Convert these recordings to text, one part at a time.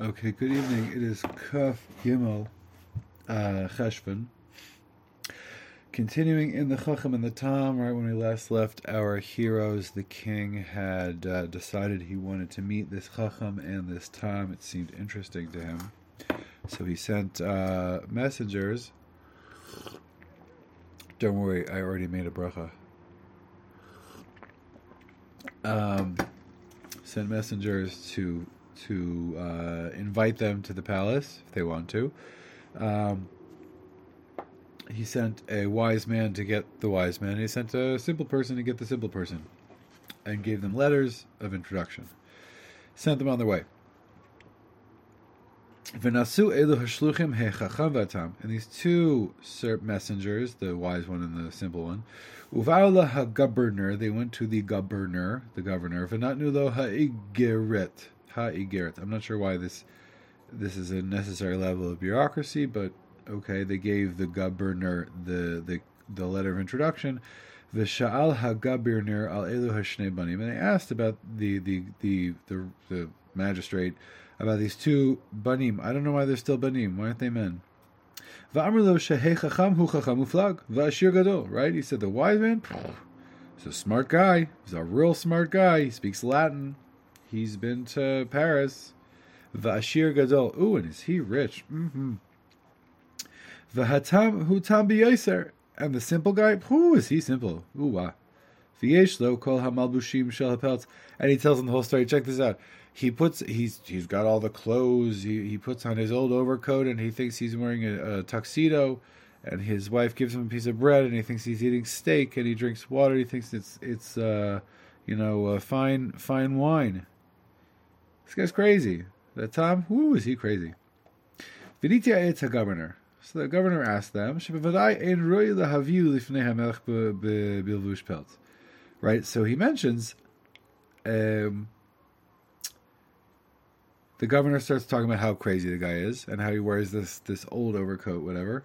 Okay, good evening. It is Kuf Gimel uh, Cheshvan. Continuing in the Chacham and the Tom, right when we last left our heroes, the king had uh, decided he wanted to meet this Chacham and this Tom. It seemed interesting to him. So he sent uh, messengers. Don't worry, I already made a bracha. Um, sent messengers to to uh, invite them to the palace if they want to. Um, he sent a wise man to get the wise man. He sent a simple person to get the simple person, and gave them letters of introduction. Sent them on their way. And these two messengers, the wise one and the simple one, uva'ala ha-governor, they went to the governor, the governor, v'natnu lo ha'igeret, ha'igeret. I'm not sure why this this is a necessary level of bureaucracy, but okay, they gave the governor the the, the letter of introduction. The Sha'al HaGabirner al Elu Hashne Banim. And they asked about the, the, the, the, the magistrate about these two banim. I don't know why they're still banim. Why aren't they men? Right? He said the wise man, he's a smart guy. He's a real smart guy. He speaks Latin. He's been to Paris. Va'ashir gadol. Ooh, and is he rich? Mm-hmm. V'hatam hutam biyaser. And the simple guy, who is he simple? Ooh, wah. V'yesh lo kol hamalbushim shel. And he tells him the whole story. Check this out. He puts he's he's got all the clothes. He he puts on his old overcoat and he thinks he's wearing a, a tuxedo. And his wife gives him a piece of bread and he thinks he's eating steak. And he drinks water. He thinks it's it's uh, you know uh, fine fine wine. This guy's crazy. That Tom, who is he crazy? Vinitia a governor. So the governor asked them, Right, so he mentions um, the governor starts talking about how crazy the guy is and how he wears this this old overcoat, whatever.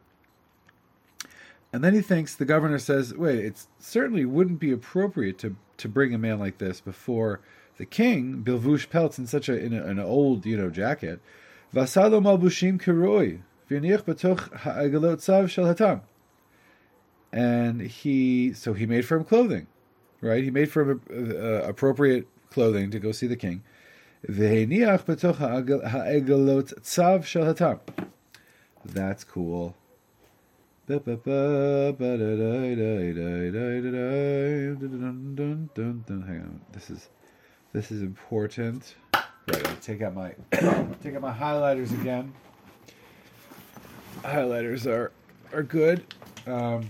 And then he thinks the governor says, "Wait, it certainly wouldn't be appropriate to to bring a man like this before the king, Bilvush pelts in such a in a, an old you know jacket. Vasado malbushim kiroi betoch ha'agalot tzav shel hatam." And he so he made for him clothing, right? He made for him uh, uh, appropriate clothing to go see the king. V'heniach betoch ha'agalot shel hatam. That's cool. Hang on, this is this is important. Right, I'll take out my take out my highlighters again. Highlighters are are good. Um,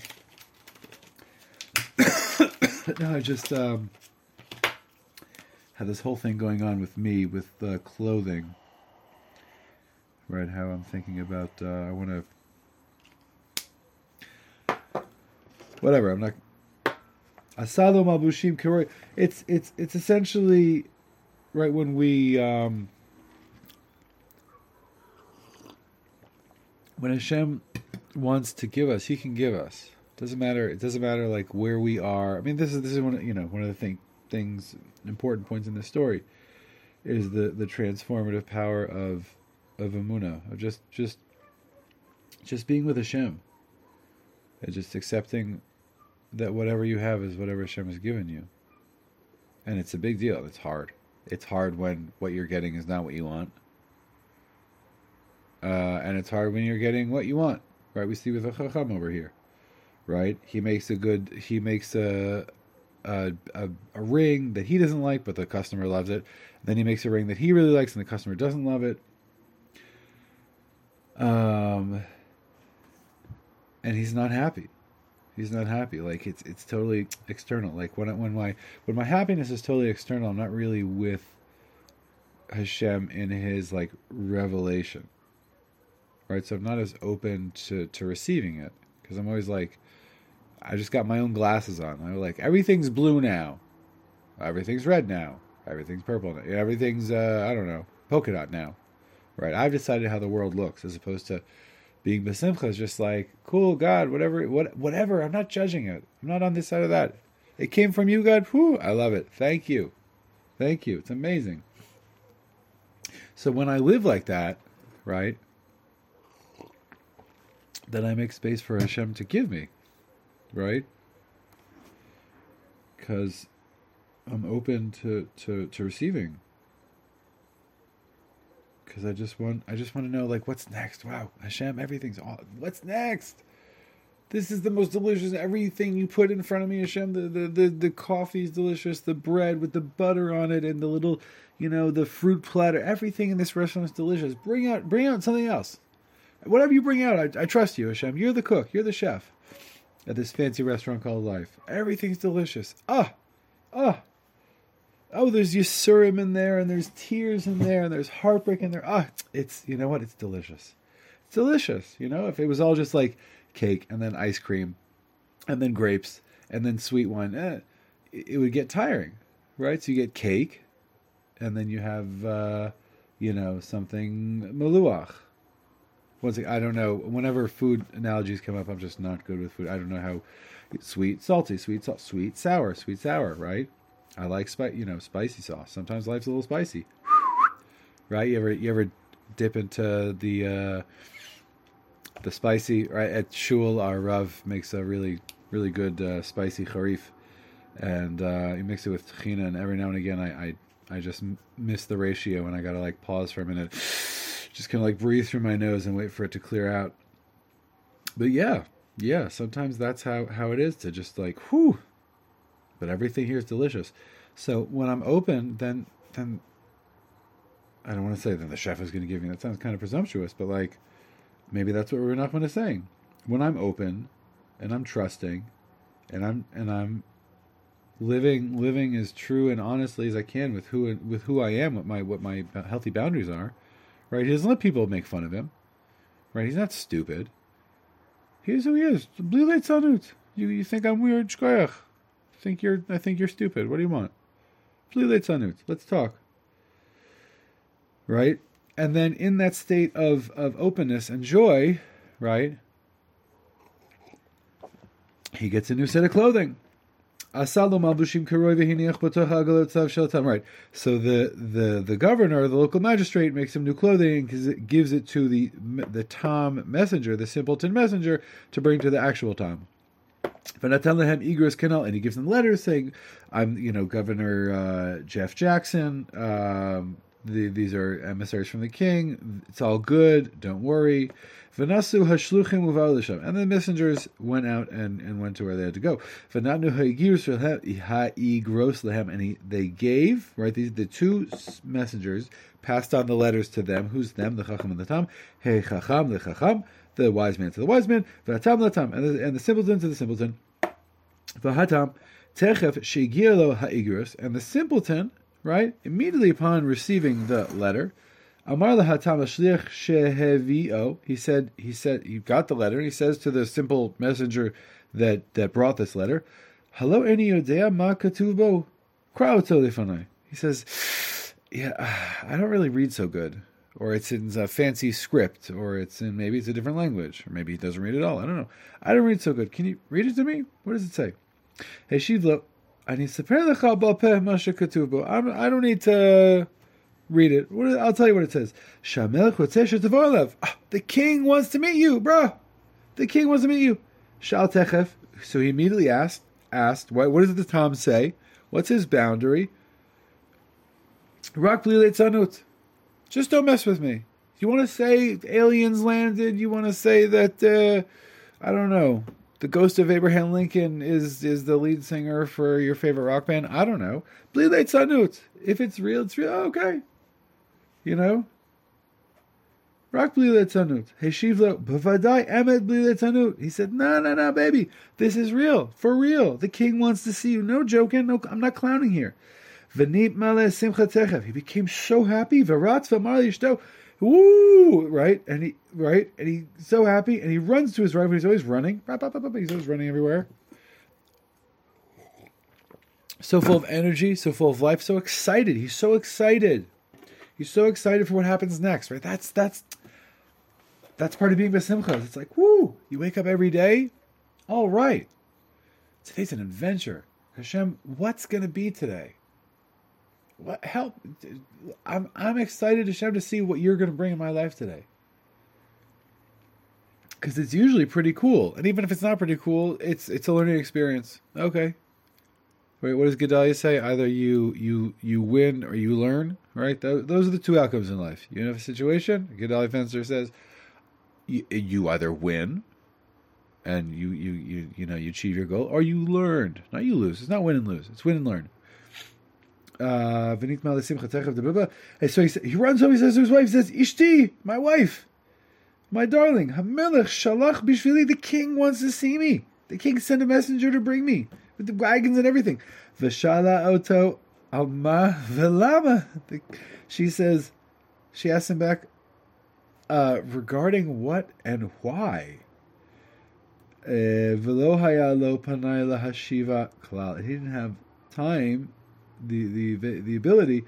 no, I just um, had this whole thing going on with me with uh, clothing. Right, how I'm thinking about. Uh, I want to. Whatever. I'm not. Asado Mabushim Kiroi. It's it's it's essentially right when we um, when Hashem wants to give us, He can give us. Doesn't matter. It doesn't matter like where we are. I mean, this is this is one you know one of the thing, things important points in this story is the the transformative power of of Amuna of just just just being with Hashem and just accepting that whatever you have is whatever Hashem has given you. And it's a big deal. It's hard. It's hard when what you're getting is not what you want. Uh, and it's hard when you're getting what you want. Right? We see with a chacham over here. Right? He makes a good. He makes a a, a, a ring that he doesn't like, but the customer loves it. Then he makes a ring that he really likes, and the customer doesn't love it. Um, and he's not happy. He's not happy. Like it's it's totally external. Like when when my when my happiness is totally external, I'm not really with Hashem in His like revelation. Right. So I'm not as open to to receiving it because I'm always like, I just got my own glasses on. I'm like everything's blue now, everything's red now, everything's purple now, everything's uh, I don't know polka dot now. Right. I've decided how the world looks as opposed to being besimcha is just like cool god whatever what whatever i'm not judging it. I'm not on this side of that. It came from you god? Whew, i love it. Thank you. Thank you. It's amazing. So when I live like that, right, then I make space for Hashem to give me, right? Because I'm open to, to, to receiving. Because I just want I just want to know like what's next. Wow, Hashem, everything's all. What's next? This is the most delicious. Everything you put in front of me, Hashem. The the the, the coffee is delicious. The bread with the butter on it and the little, you know, the fruit platter. Everything in this restaurant is delicious. Bring out bring out something else. Whatever you bring out, I, I trust you, Hashem. You're the cook. You're the chef at this fancy restaurant called Life. Everything's delicious. Ah, ah. Oh, there's Yisurim in there, and there's tears in there, and there's heartbreak in there. Ah, it's you know what? It's delicious. It's delicious. You know, if it was all just like cake and then ice cream, and then grapes and then sweet wine, eh, it would get tiring, right? So you get cake, and then you have uh, you know something maluach once I don't know. Whenever food analogies come up, I'm just not good with food. I don't know how sweet, salty, sweet, salt, sweet, sour, sweet, sour. Right? I like spice. You know, spicy sauce. Sometimes life's a little spicy. right? You ever you ever dip into the uh, the spicy? Right at Shul, our Rav makes a really really good uh, spicy harif, and uh, you mix it with tahina. And every now and again, I I, I just miss the ratio, and I gotta like pause for a minute just kind of like breathe through my nose and wait for it to clear out. But yeah, yeah, sometimes that's how how it is to just like whew. But everything here is delicious. So when I'm open, then then I don't want to say that the chef is going to give me. That sounds kind of presumptuous, but like maybe that's what we're not going to saying. When I'm open and I'm trusting, and I'm and I'm living living as true and honestly as I can with who with who I am, what my what my healthy boundaries are, Right? He doesn't let people make fun of him. Right? He's not stupid. He's who he is. Blue light. You you think I'm weird. Think you're I think you're stupid. What do you want? Sanut. Let's talk. Right? And then in that state of, of openness and joy, right? He gets a new set of clothing. Right. So the, the, the governor, the local magistrate, makes him new clothing because it gives it to the the Tom messenger, the simpleton messenger, to bring to the actual Tom. Vanatellahem Igros Canal, and he gives them letters saying, "I'm, you know, Governor uh, Jeff Jackson. Um, the, these are emissaries from the king. It's all good. Don't worry." V'nasu hashluchim uvalisham. And the messengers went out and, and went to where they had to go. Ha'igirus ha'igros lehem. And he, they gave, right, these, the two messengers passed on the letters to them. Who's them? The chacham and the tam. Hey chacham, the chacham. The wise man to the wise man. V'atam latam. And the, and the simpleton to the simpleton. V'hatam. Techef shegirlo ha'igirus. And the simpleton, right, immediately upon receiving the letter, Amar shliach shehevio. He said, he said, he got the letter. And He says to the simple messenger that that brought this letter, "Hello, any yodea ma katubo krauto He says, "Yeah, I don't really read so good, or it's in a fancy script, or it's in maybe it's a different language, or maybe he doesn't read at all. I don't know. I don't read so good. Can you read it to me? What does it say? Hey Shivlo, I need to I don't need to." read it. I'll tell you what it says. Ah, the king wants to meet you, bro. The king wants to meet you. So he immediately asked, asked, what, what does the Tom say? What's his boundary? Rock. Just don't mess with me. You want to say aliens landed? You want to say that, uh, I don't know, the ghost of Abraham Lincoln is is the lead singer for your favorite rock band? I don't know. Blilei sanut. If it's real, it's real. Oh, okay. You know? Rak bli letzanut. Heshivlo, b'vadai emet bli letzanut. He said, no, no, no, baby. This is real. For real. The king wants to see you. No joking. No, I'm not clowning here. He became so happy. V'ratz v'mar yishto. Woo! Right? And he, right? And he's so happy. And he runs to his right. He's always running. He's always running everywhere. So full of energy, so full of life, so excited. He's so excited. He's so excited for what happens next, right? That's that's that's part of being besimcha. It's like, woo! You wake up every day. All right, today's an adventure. Hashem, what's to be today? What help? I'm I'm excited Hashem to see what you're going to bring in my life today. Because it's usually pretty cool, and even if it's not pretty cool, it's it's a learning experience. Okay. Wait, what does Gedalia say? Either you you you win or you learn. Right. Those are the two outcomes in life. You have a situation. Gedalia Fenster says, you, you either win and you, you you you know you achieve your goal, or you learn. Not you lose. It's not win and lose. It's win and learn. Uh, so he, he runs home. He says to his wife, he says, "Ishti, my wife, my darling, Hamelech shalach bishvili. The king wants to see me. The king sent a messenger to bring me with the wagons and everything. V'shala oto alma velama. She says, she asks him back, uh, regarding what and why. Uh. He didn't have time, the the the ability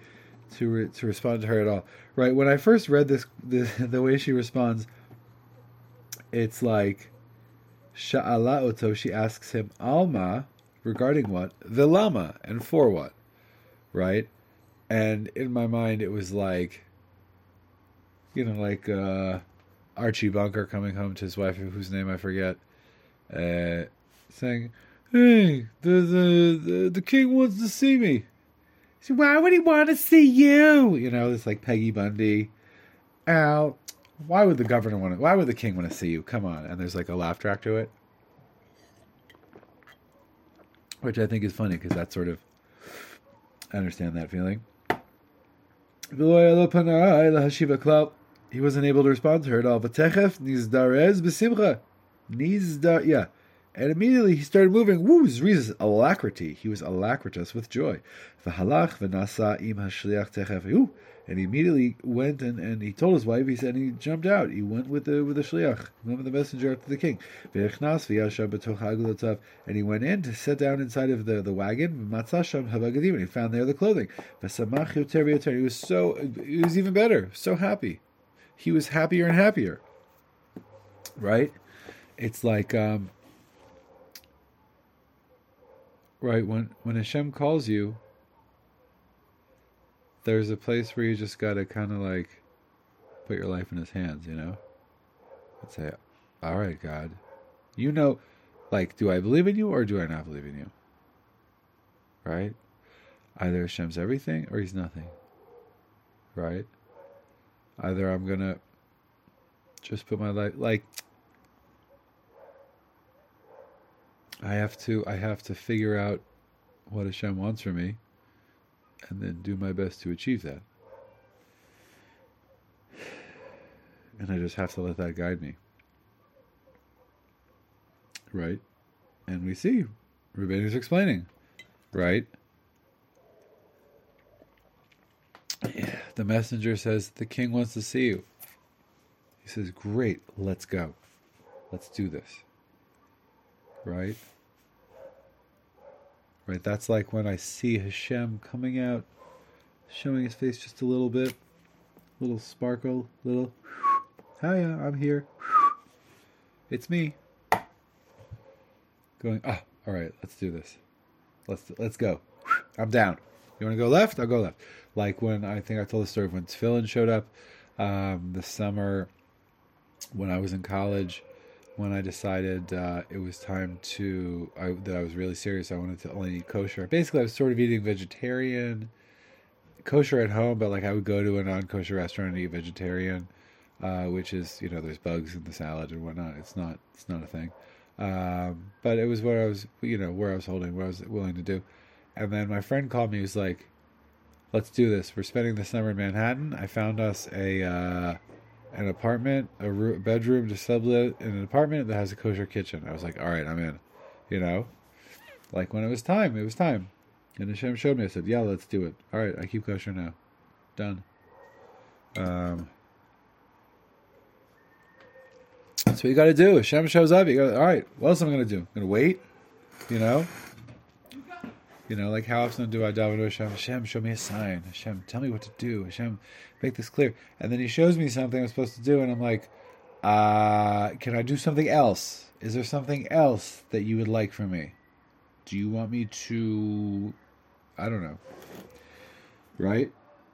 to re, to respond to her at all. Right when I first read this, the the way she responds, it's like sha'ala oto. She asks him alma regarding what the lama and for what, right? And in my mind, it was like, you know, like uh, Archie Bunker coming home to his wife, whose name I forget uh, saying, "Hey, the, the the the king wants to see me." So why would he want to see you? You know, it's like Peggy Bundy. Al, why would the governor want to? Why would the king want to see you? Come on, and there's like a laugh track to it, which I think is funny because that's sort of I understand that feeling. He wasn't able to respond to her at all. V'techef nizdarez b'simcha. Nizda, yeah. And immediately he started moving. Woo, Zriz, alacrity. He was alacritous with joy. V'halach v'nasa im hashliach. And he immediately went and, and he told his wife, he said, he jumped out. He went with the with the shliach, went with the messenger after the king. And he went in to sit down inside of the, the wagon. And he found there the clothing. He was so, he was even better, so happy. He was happier and happier. Right? it's like um, right when when Hashem calls you, there's a place where you just gotta kind of like put your life in His hands, you know, and say, "All right, God, you know, like, do I believe in you or do I not believe in you?" Right? Either Hashem's everything or He's nothing. Right? Either I'm gonna just put my life like I have to I have to figure out what Hashem wants from me and then do my best to achieve that. And I just have to let that guide me. Right? And we see is explaining, right? The messenger says, The king wants to see you. He says, Great, let's go. Let's do this. Right? Right, that's like when I see Hashem coming out, showing his face just a little bit, little sparkle, little. Hiya, I'm here. It's me. Going. Ah, all right. Let's do this. Let's let's go. I'm down. You want to go left? I'll go left. Like when I think I told the story of when Tefillin showed up um, summer when I was in college when I decided uh, it was time to I, that I was really serious. I wanted to only eat kosher. Basically, I was sort of eating vegetarian, kosher at home, but like I would go to a non-kosher restaurant and eat vegetarian, uh, which is you know there's bugs in the salad and whatnot. It's not it's not a thing, um, but it was what I was you know where I was holding, what I was willing to do. And then my friend called me. He was like, "Let's do this. We're spending the summer in Manhattan. I found us a." Uh, an apartment, a bedroom to sublet in an apartment that has a kosher kitchen. I was like, all right, I'm in. You know, like when it was time, it was time. And Hashem showed me. I said, yeah, let's do it. All right, I keep kosher now. Done. Um, that's what you got to do. Hashem shows up. You go, all right, what else am I going to do? I'm going to wait? You know? You know, like how often do I daven to Hashem? Hashem, show me a sign. Hashem, tell me what to do. Hashem, make this clear. And then He shows me something I'm supposed to do, and I'm like, uh, can I do something else? Is there something else that you would like from me? Do you want me to? I don't know. right?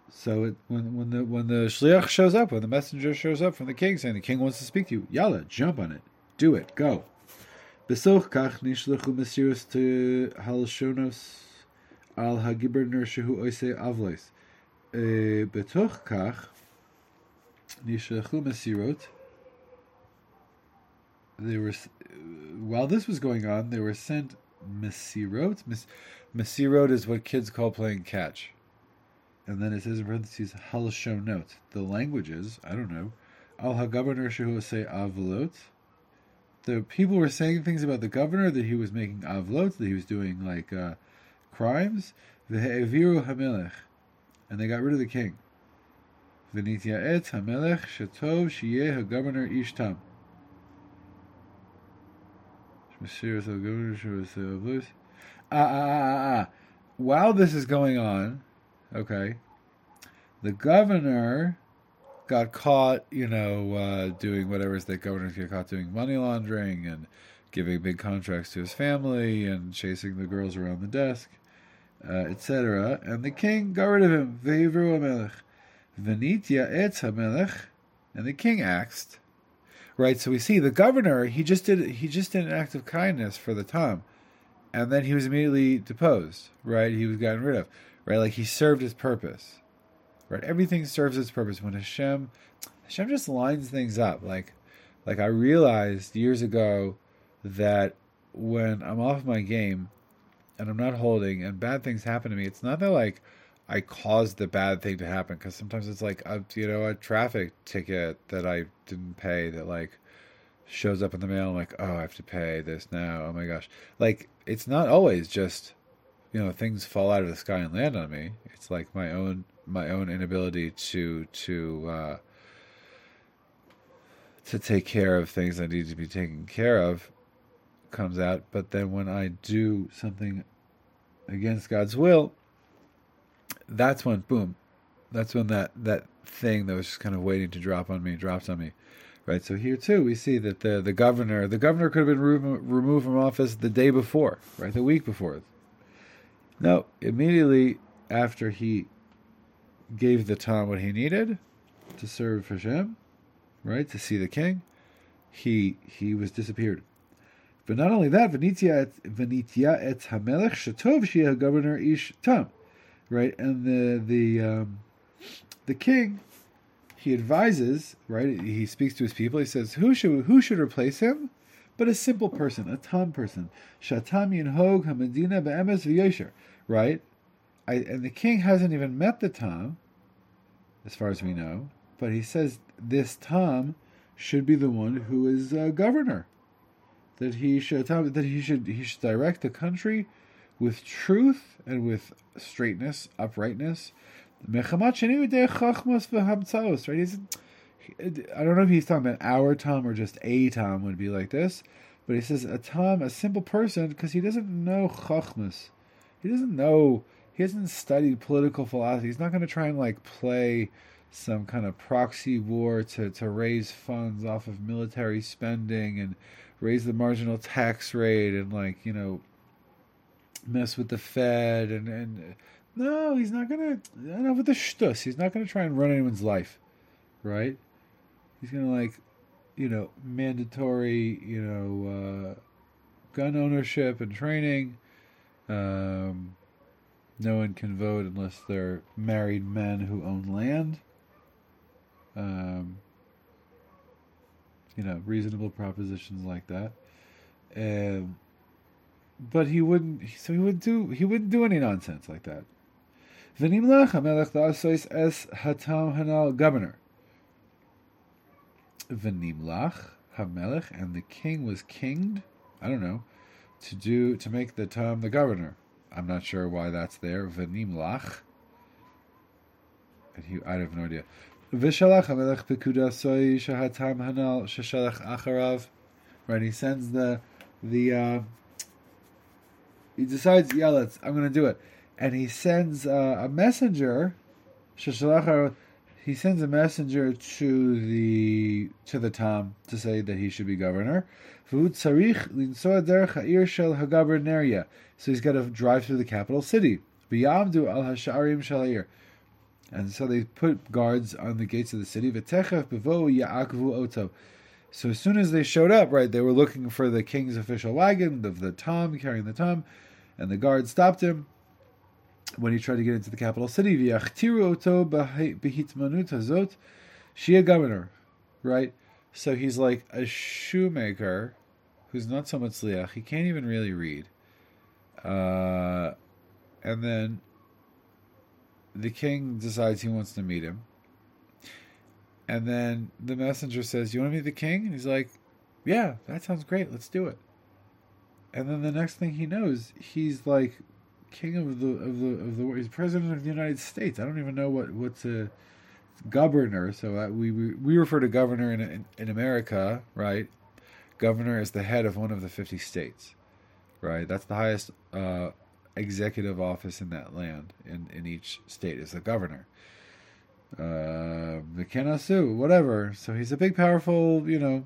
So it, when when the when the shliach shows up, when the messenger shows up from the king, saying the king wants to speak to you, yalla, jump on it, do it, go. Besoch kach nishlechu mesirus to halshonos al hagiberner shehu oise avlois. Betoch kach nishlechu mesirot. They were while this was going on, they were sent mesirot. Mesirot is what kids call playing catch and then it says in parentheses halashonot. The languages, I don't know, al hagovernor shehu say avlot. The people were saying things about the governor that he was making avlot, that he was doing like uh, crimes. Ve'eviru hamelech, and they got rid of the king. V'nityaet hamelech shetov shiyeh hagovernor ishtam. Ah, ah, ah, ah. While this is going on, Okay. The governor got caught, you know, uh, doing whatever is that governors get caught doing money laundering and giving big contracts to his family and chasing the girls around the desk, uh, etc. And the king got rid of him. Venitya etz Hamelech. And the king asked. Right, so we see the governor, he just did he just did an act of kindness for the time. And then he was immediately deposed, right? He was gotten rid of right? Like he served his purpose, right? Everything serves its purpose. When Hashem, Hashem just lines things up. Like, like I realized years ago that when I'm off my game and I'm not holding and bad things happen to me, it's not that like I caused the bad thing to happen because sometimes it's like a you know a traffic ticket that I didn't pay that like shows up in the mail. I'm like, oh, I have to pay this now. Oh my gosh, like it's not always just you know things fall out of the sky and land on me. It's like my own my own inability to to uh, to take care of things that need to be taken care of comes out. But then when I do something against God's will, that's when boom, that's when that that thing that was just kind of waiting to drop on me drops on me. Right, so here too we see that the the governor the governor could have been removed from office the day before, right, the week before, no, immediately after he gave the Tom what he needed to serve Hashem, right, to see the king, he he was disappeared. But not only that, Venitia Venitia et Hamelech Shatov Shia governor Ish Tam, right, and the the um, the king he advises, right? He speaks to his people. He says, "Who should who should replace him?" But a simple person, a tam person. Shatam yin hog hamadina be'emes v'yosher right? I, and the king hasn't even met the Tom, as far as we know, but he says this Tom should be the one who is uh, governor. That he should that he should he should direct the country with truth and with straightness, uprightness. Right? He's, I don't know if he's talking about our Tom or just a Tom would be like this, but he says a Tom, a simple person, because he doesn't know chachmas he doesn't know he hasn't studied political philosophy. He's not going to try and like play some kind of proxy war to, to raise funds off of military spending and raise the marginal tax rate and like you know mess with the Fed and and no, he's not gonna enough with the shtus. He's not gonna try and run anyone's life, right? He's gonna like, you know, mandatory, you know, uh, gun ownership and training um, no one can vote unless they're married men who own land. Um, you know, reasonable propositions like that. Um, but he wouldn't. So he wouldn't do. He wouldn't do any nonsense like that. V'nimlach hamelech la'asois es hatam hanal governor. V'nimlach hamelech and the king was kinged. I don't know to do to make the Tom the governor. I'm not sure why that's there. Venimlach. And he, I have no idea. Vishalach Hamelech Pekuda Soy Shahatam Hanal Shashalach Acharav. Right, he sends the the uh, he decides, yeah, let's I'm gonna do it. And he sends uh, a messenger, Shashalach he sends a messenger to the to the Tom to say that he should be governor. So he's got to drive through the capital city. And so they put guards on the gates of the city. So as soon as they showed up, right, they were looking for the king's official wagon of the tom carrying the tom, and the guard stopped him when he tried to get into the capital city. Hazot shia governor, right? So he's like a shoemaker who's not so much liach. He can't even really read. Uh, and then the king decides he wants to meet him. And then the messenger says, You want to meet the king? And he's like, Yeah, that sounds great. Let's do it. And then the next thing he knows, he's like king of the of the of the he's president of the United States. I don't even know what what's a governor. So we, we we refer to governor in, in in America, right? Governor is the head of one of the fifty states, right? That's the highest uh, executive office in that land in in each state is the governor. Uh, the Kenasu, whatever. So he's a big, powerful, you know,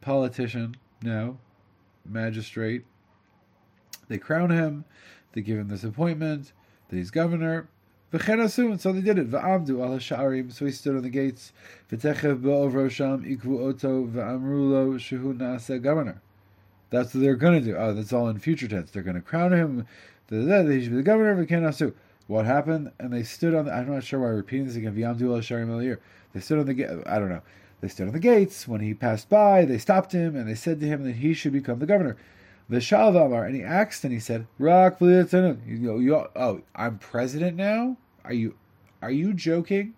politician now, magistrate. They crown him. They give him this appointment that he's governor. And so they did it. V'amdu al ha'sharim, so he stood on the gates. V'techev ba'ov rosham ikvu oto v'amru lo shehu na'aseh governor. That's what they're going to do. Oh, that's all in future tense. They're going to crown him. He should be the governor of V'chenasu. What happened? And they stood on. The, I'm not sure why I'm repeating this again. V'amdu al ha'sharim el They stood on the. I don't know. They stood on the gates. When he passed by, they stopped him and they said to him that he should become the governor. Vishalvamar, and he asked and he said, Rak you go, you, oh, I'm president now? Are you are you joking?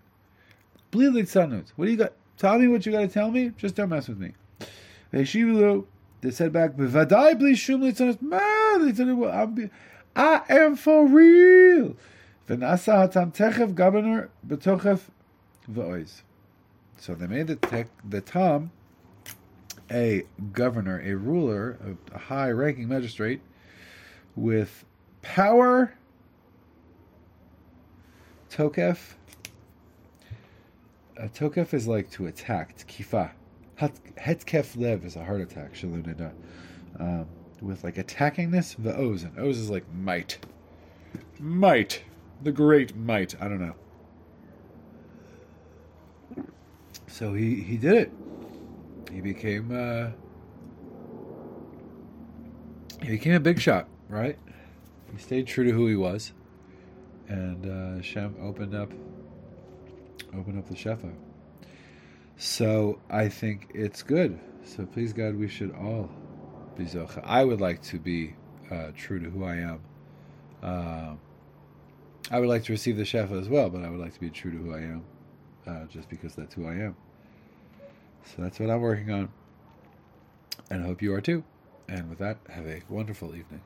Blilitzanut. What do you got? Tell me what you got to tell me. Just don't mess with me. They said back, Bevadai bli shum litzanut. Man, I am for real. V'nasa hatam techev governor betochev v'oiz. So they made the tech, the tom a governor, a ruler, a high ranking magistrate with power. Tokef. A tokef is like to attack. Tkifa. Hetkef lev is a heart attack. shalom Um, with like attackingness, the O's. And O's is like might. Might. The great might. I don't know. So he, he did it he became uh, he became a big shot, right? He stayed true to who he was, and uh, Shem opened up opened up the shefa. So I think it's good. So please God, we should all be zocha. I would like to be uh, true to who I am. Uh, I would like to receive the shefa as well, but I would like to be true to who I am, uh, just because that's who I am. So that's what I'm working on. And I hope you are too. And with that, have a wonderful evening.